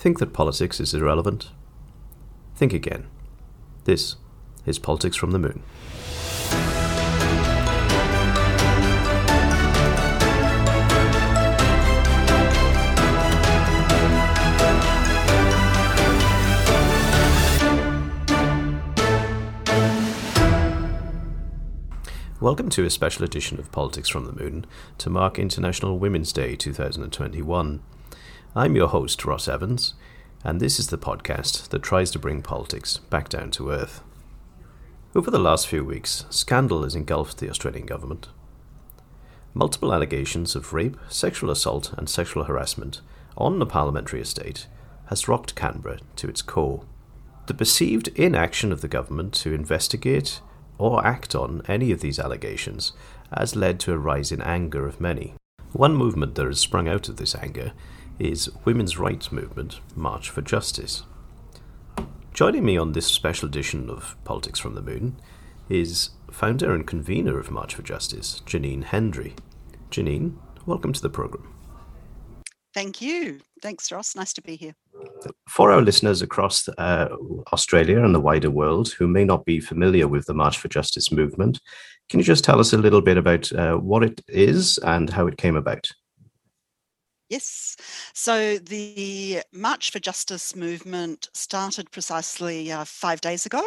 Think that politics is irrelevant? Think again. This is Politics from the Moon. Welcome to a special edition of Politics from the Moon to mark International Women's Day 2021. I'm your host, Ross Evans, and this is the podcast that tries to bring politics back down to earth. Over the last few weeks, scandal has engulfed the Australian government. Multiple allegations of rape, sexual assault, and sexual harassment on the parliamentary estate has rocked Canberra to its core. The perceived inaction of the government to investigate or act on any of these allegations has led to a rise in anger of many. One movement that has sprung out of this anger is women's rights movement March for Justice. Joining me on this special edition of Politics from the Moon is founder and convener of March for Justice, Janine Hendry. Janine, welcome to the program. Thank you. Thanks, Ross. Nice to be here. For our listeners across uh, Australia and the wider world who may not be familiar with the March for Justice movement, can you just tell us a little bit about uh, what it is and how it came about? Yes. So the March for Justice movement started precisely uh, five days ago.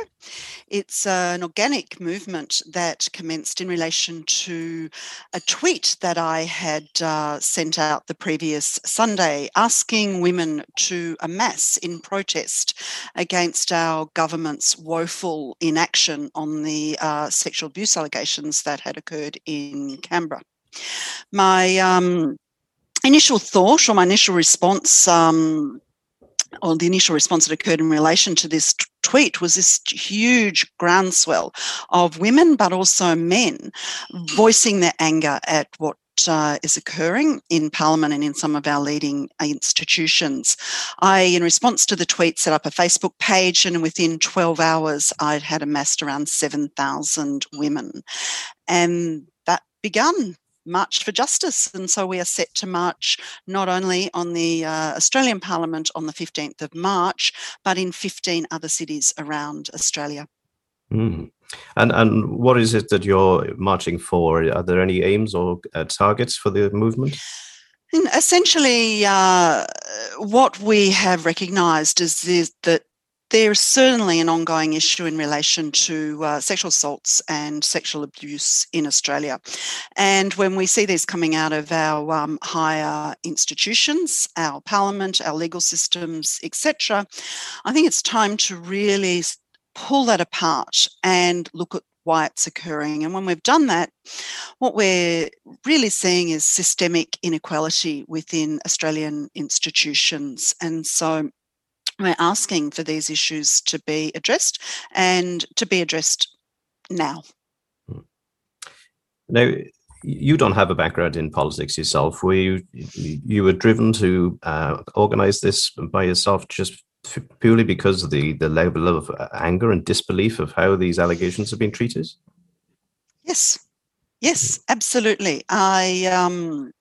It's uh, an organic movement that commenced in relation to a tweet that I had uh, sent out the previous Sunday asking women to amass in protest against our government's woeful inaction on the uh, sexual abuse allegations that had occurred in Canberra. My um, initial thought or my initial response um, or the initial response that occurred in relation to this t- tweet was this huge groundswell of women, but also men, voicing their anger at what uh, is occurring in Parliament and in some of our leading institutions. I, in response to the tweet, set up a Facebook page, and within 12 hours, I'd had amassed around 7,000 women. And that began March for Justice. And so we are set to march not only on the uh, Australian Parliament on the 15th of March, but in 15 other cities around Australia. Mm. And and what is it that you're marching for? Are there any aims or uh, targets for the movement? essentially, uh, what we have recognised is that there's certainly an ongoing issue in relation to uh, sexual assaults and sexual abuse in Australia. And when we see these coming out of our um, higher institutions, our parliament, our legal systems, etc., I think it's time to really pull that apart and look at why it's occurring. And when we've done that, what we're really seeing is systemic inequality within Australian institutions. And so we're asking for these issues to be addressed and to be addressed now. Hmm. Now, you don't have a background in politics yourself. Were you you were driven to uh, organize this by yourself just purely because of the the level of uh, anger and disbelief of how these allegations have been treated? Yes, yes, hmm. absolutely. I um,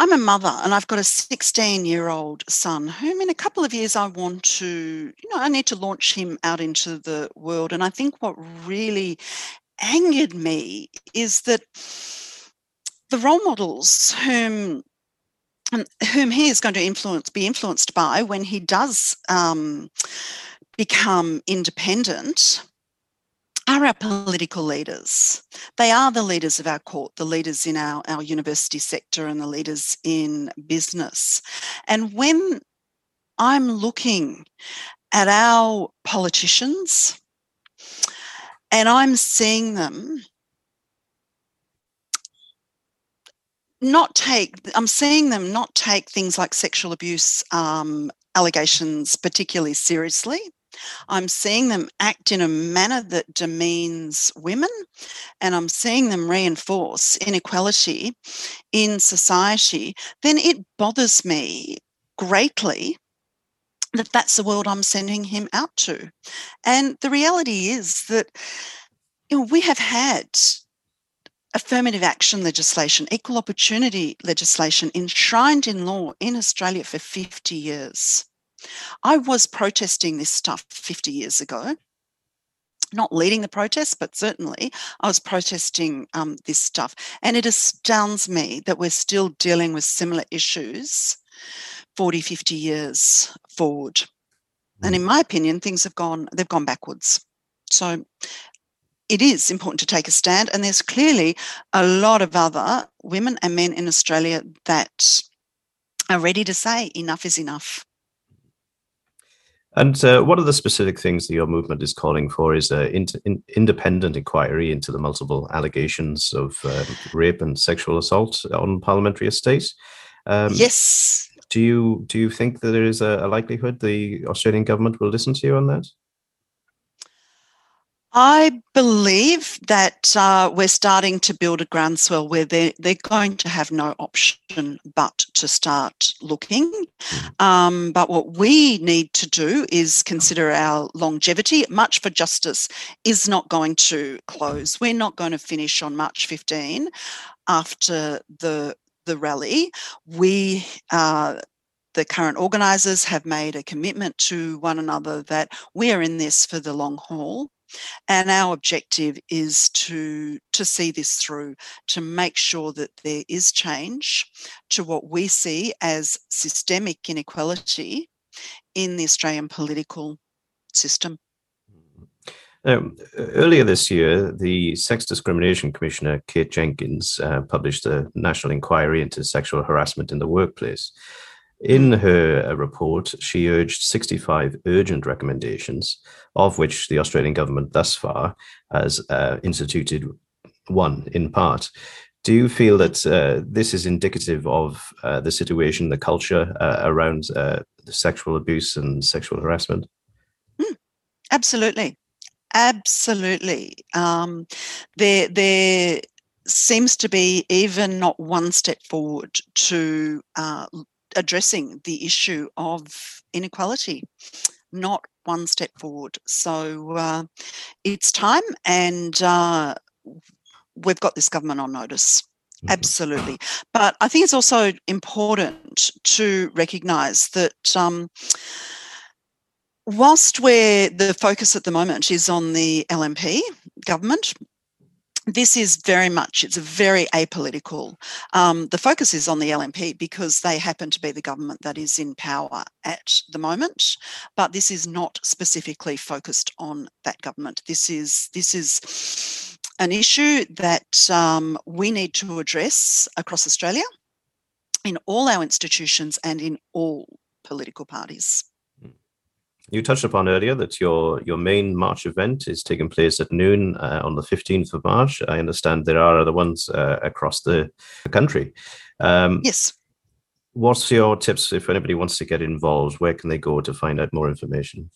I'm a mother and I've got a 16 year old son whom in a couple of years I want to, you know, I need to launch him out into the world. And I think what really angered me is that the role models whom whom he is going to influence be influenced by when he does um, become independent are our political leaders. They are the leaders of our court, the leaders in our, our university sector, and the leaders in business. And when I'm looking at our politicians and I'm seeing them not take, I'm seeing them not take things like sexual abuse um, allegations particularly seriously. I'm seeing them act in a manner that demeans women, and I'm seeing them reinforce inequality in society, then it bothers me greatly that that's the world I'm sending him out to. And the reality is that you know, we have had affirmative action legislation, equal opportunity legislation enshrined in law in Australia for 50 years. I was protesting this stuff 50 years ago. Not leading the protest, but certainly I was protesting um, this stuff. And it astounds me that we're still dealing with similar issues 40, 50 years forward. Mm. And in my opinion, things have gone, they've gone backwards. So it is important to take a stand. And there's clearly a lot of other women and men in Australia that are ready to say enough is enough. And uh, one of the specific things that your movement is calling for is an in, in, independent inquiry into the multiple allegations of uh, rape and sexual assault on parliamentary estates. Um, yes. Do you do you think that there is a, a likelihood the Australian government will listen to you on that? I believe that uh, we're starting to build a groundswell where they're, they're going to have no option but to start looking. Hmm. Um, but what we need to do is consider our longevity. March for Justice is not going to close. We're not going to finish on March 15 after the the rally. We uh, the current organisers have made a commitment to one another that we are in this for the long haul and our objective is to, to see this through, to make sure that there is change to what we see as systemic inequality in the Australian political system. Um, earlier this year, the Sex Discrimination Commissioner, Kate Jenkins, uh, published a national inquiry into sexual harassment in the workplace. In her uh, report, she urged 65 urgent recommendations, of which the Australian government thus far has uh, instituted one in part. Do you feel that uh, this is indicative of uh, the situation, the culture uh, around uh, sexual abuse and sexual harassment? Mm, absolutely. Absolutely. Um, there, there seems to be even not one step forward to addressing the issue of inequality, not one step forward. So uh, it's time, and uh, we've got this government on notice. Mm-hmm. Absolutely. But I think it's also important to recognise that. Um, whilst where the focus at the moment is on the LNP government, this is very much it's a very apolitical um, the focus is on the lnp because they happen to be the government that is in power at the moment but this is not specifically focused on that government. This is this is an issue that um, we need to address across australia in all our institutions and in all political parties you touched upon earlier that your your main March event is taking place at noon uh, on the 15th of March. I understand there are other ones uh, across the country. Um, yes. What's your tips if anybody wants to get involved? Where can they go to find out more information?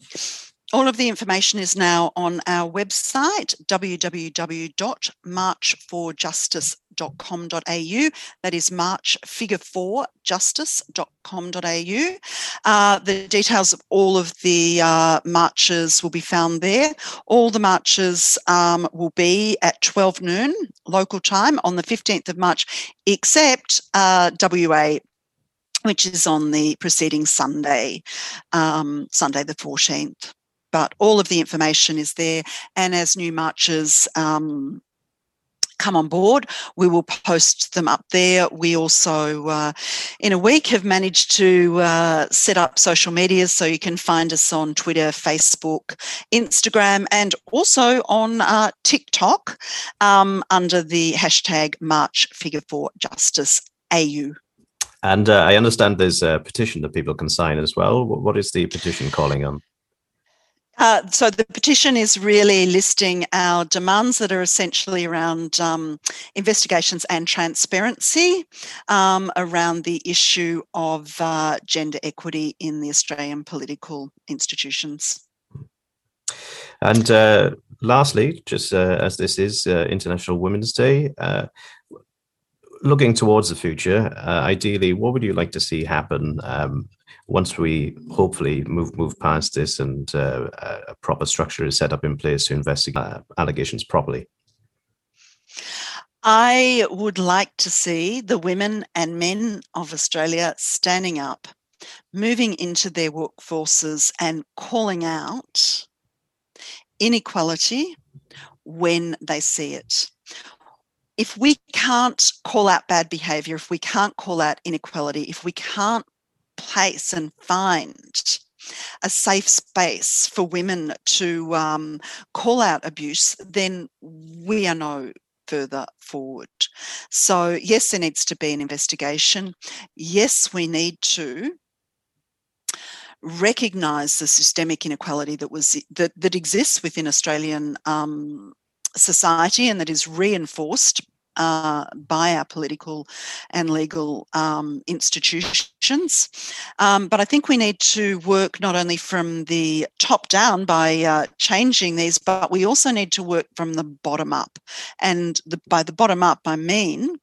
All of the information is now on our website, www.marchforjustice.com.au. That is March figure four justice.com.au. Uh, the details of all of the uh, marches will be found there. All the marches um, will be at 12 noon local time on the 15th of March, except uh, WA which is on the preceding Sunday, um, Sunday the 14th but all of the information is there. And as new marches um, come on board, we will post them up there. We also, uh, in a week, have managed to uh, set up social media so you can find us on Twitter, Facebook, Instagram, and also on uh, TikTok um, under the hashtag March Figure for Justice AU. And uh, I understand there's a petition that people can sign as well. What is the petition calling on? Uh, so the petition is really listing our demands that are essentially around um, investigations and transparency um, around the issue of uh, gender equity in the Australian political institutions. And uh, lastly, just uh, as this is uh, International Women's Day, looking towards the future, ideally, what would you like to see happen um, once we hopefully move move past this and uh, a proper structure is set up in place to investigate uh, allegations properly? I would like to see the women and men of Australia standing up, moving into their workforces and calling out inequality when they see it. If we can't call out bad behavior, if we can't call out inequality, if we can't place and find a safe space for women to um, call out abuse, then we are no further forward. So, yes, there needs to be an investigation. Yes, we need to recognise the systemic inequality that was that, that exists within Australian um, society and that is reinforced uh, by our political and legal um, institutions. Um, but I think we need to work not only from the top down by uh, changing these, but we also need to work from the bottom up. And the, by the bottom up, I mean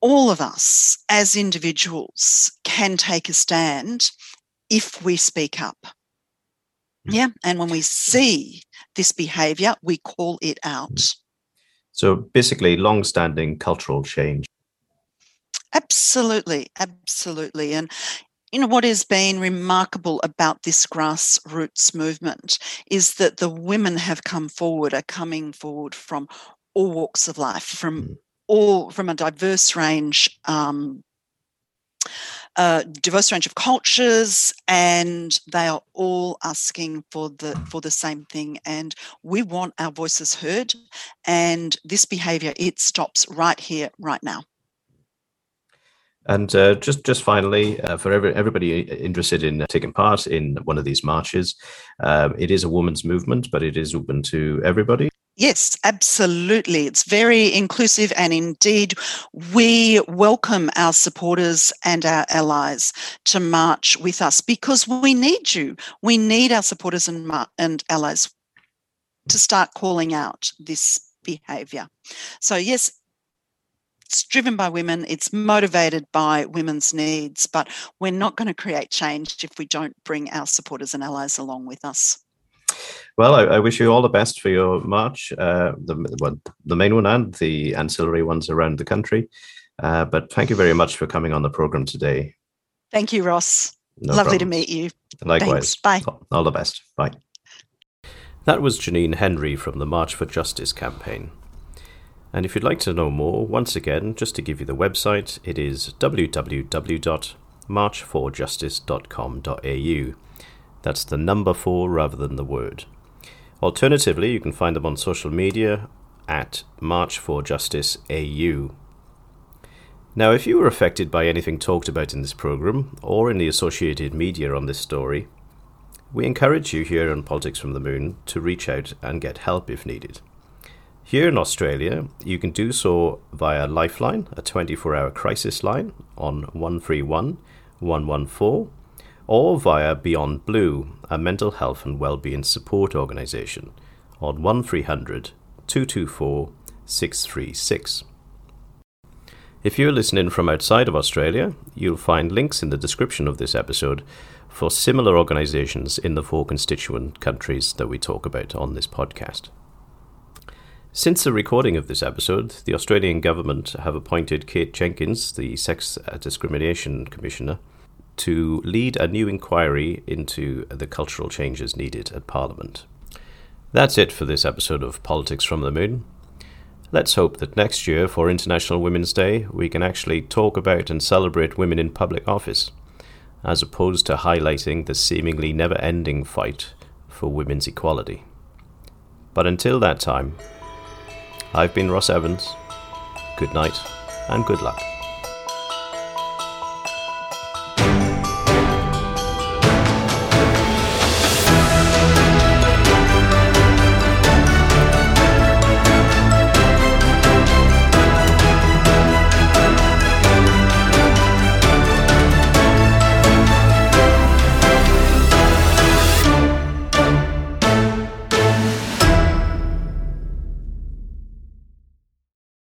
all of us as individuals can take a stand if we speak up. Hmm. Yeah. And when we see this behavior, we call it out. So basically, long-standing cultural change. Absolutely, absolutely, and you know what has been remarkable about this grassroots movement is that the women have come forward, are coming forward from all walks of life, from mm. all from a diverse range um, a diverse range of cultures, and they are all asking for the for the same thing. And we want our voices heard. And this behaviour it stops right here, right now. And uh, just just finally, uh, for every, everybody interested in taking part in one of these marches, uh, it is a women's movement, but it is open to everybody. Yes, absolutely. It's very inclusive, and indeed, we welcome our supporters and our allies to march with us because we need you. We need our supporters and, mar- and allies to start calling out this behaviour. So, yes, it's driven by women, it's motivated by women's needs, but we're not going to create change if we don't bring our supporters and allies along with us. Well, I, I, wish you all the best for your march, uh, the, well, the main one and the ancillary ones around the country. Uh, but thank you very much for coming on the program today. Thank you, Ross. No Lovely problem. to meet you. Likewise. Thanks. Bye. All the best. Bye. That was Janine Hendry from the March for Justice campaign. And if you'd like to know more, once again, just to give you the website, it is www.marchforjustice.com.au. That's the number four rather than the word. Alternatively, you can find them on social media at March for Justice AU. Now, if you were affected by anything talked about in this program or in the associated media on this story, we encourage you here on Politics from the Moon to reach out and get help if needed. Here in Australia, you can do so via Lifeline, a 24 hour crisis line on 131 114 or via Beyond Blue, a mental health and wellbeing support organisation, on 1300 224 636. If you're listening from outside of Australia, you'll find links in the description of this episode for similar organisations in the four constituent countries that we talk about on this podcast. Since the recording of this episode, the Australian government have appointed Kate Jenkins, the Sex Discrimination Commissioner, to lead a new inquiry into the cultural changes needed at Parliament. That's it for this episode of Politics from the Moon. Let's hope that next year, for International Women's Day, we can actually talk about and celebrate women in public office, as opposed to highlighting the seemingly never ending fight for women's equality. But until that time, I've been Ross Evans. Good night and good luck.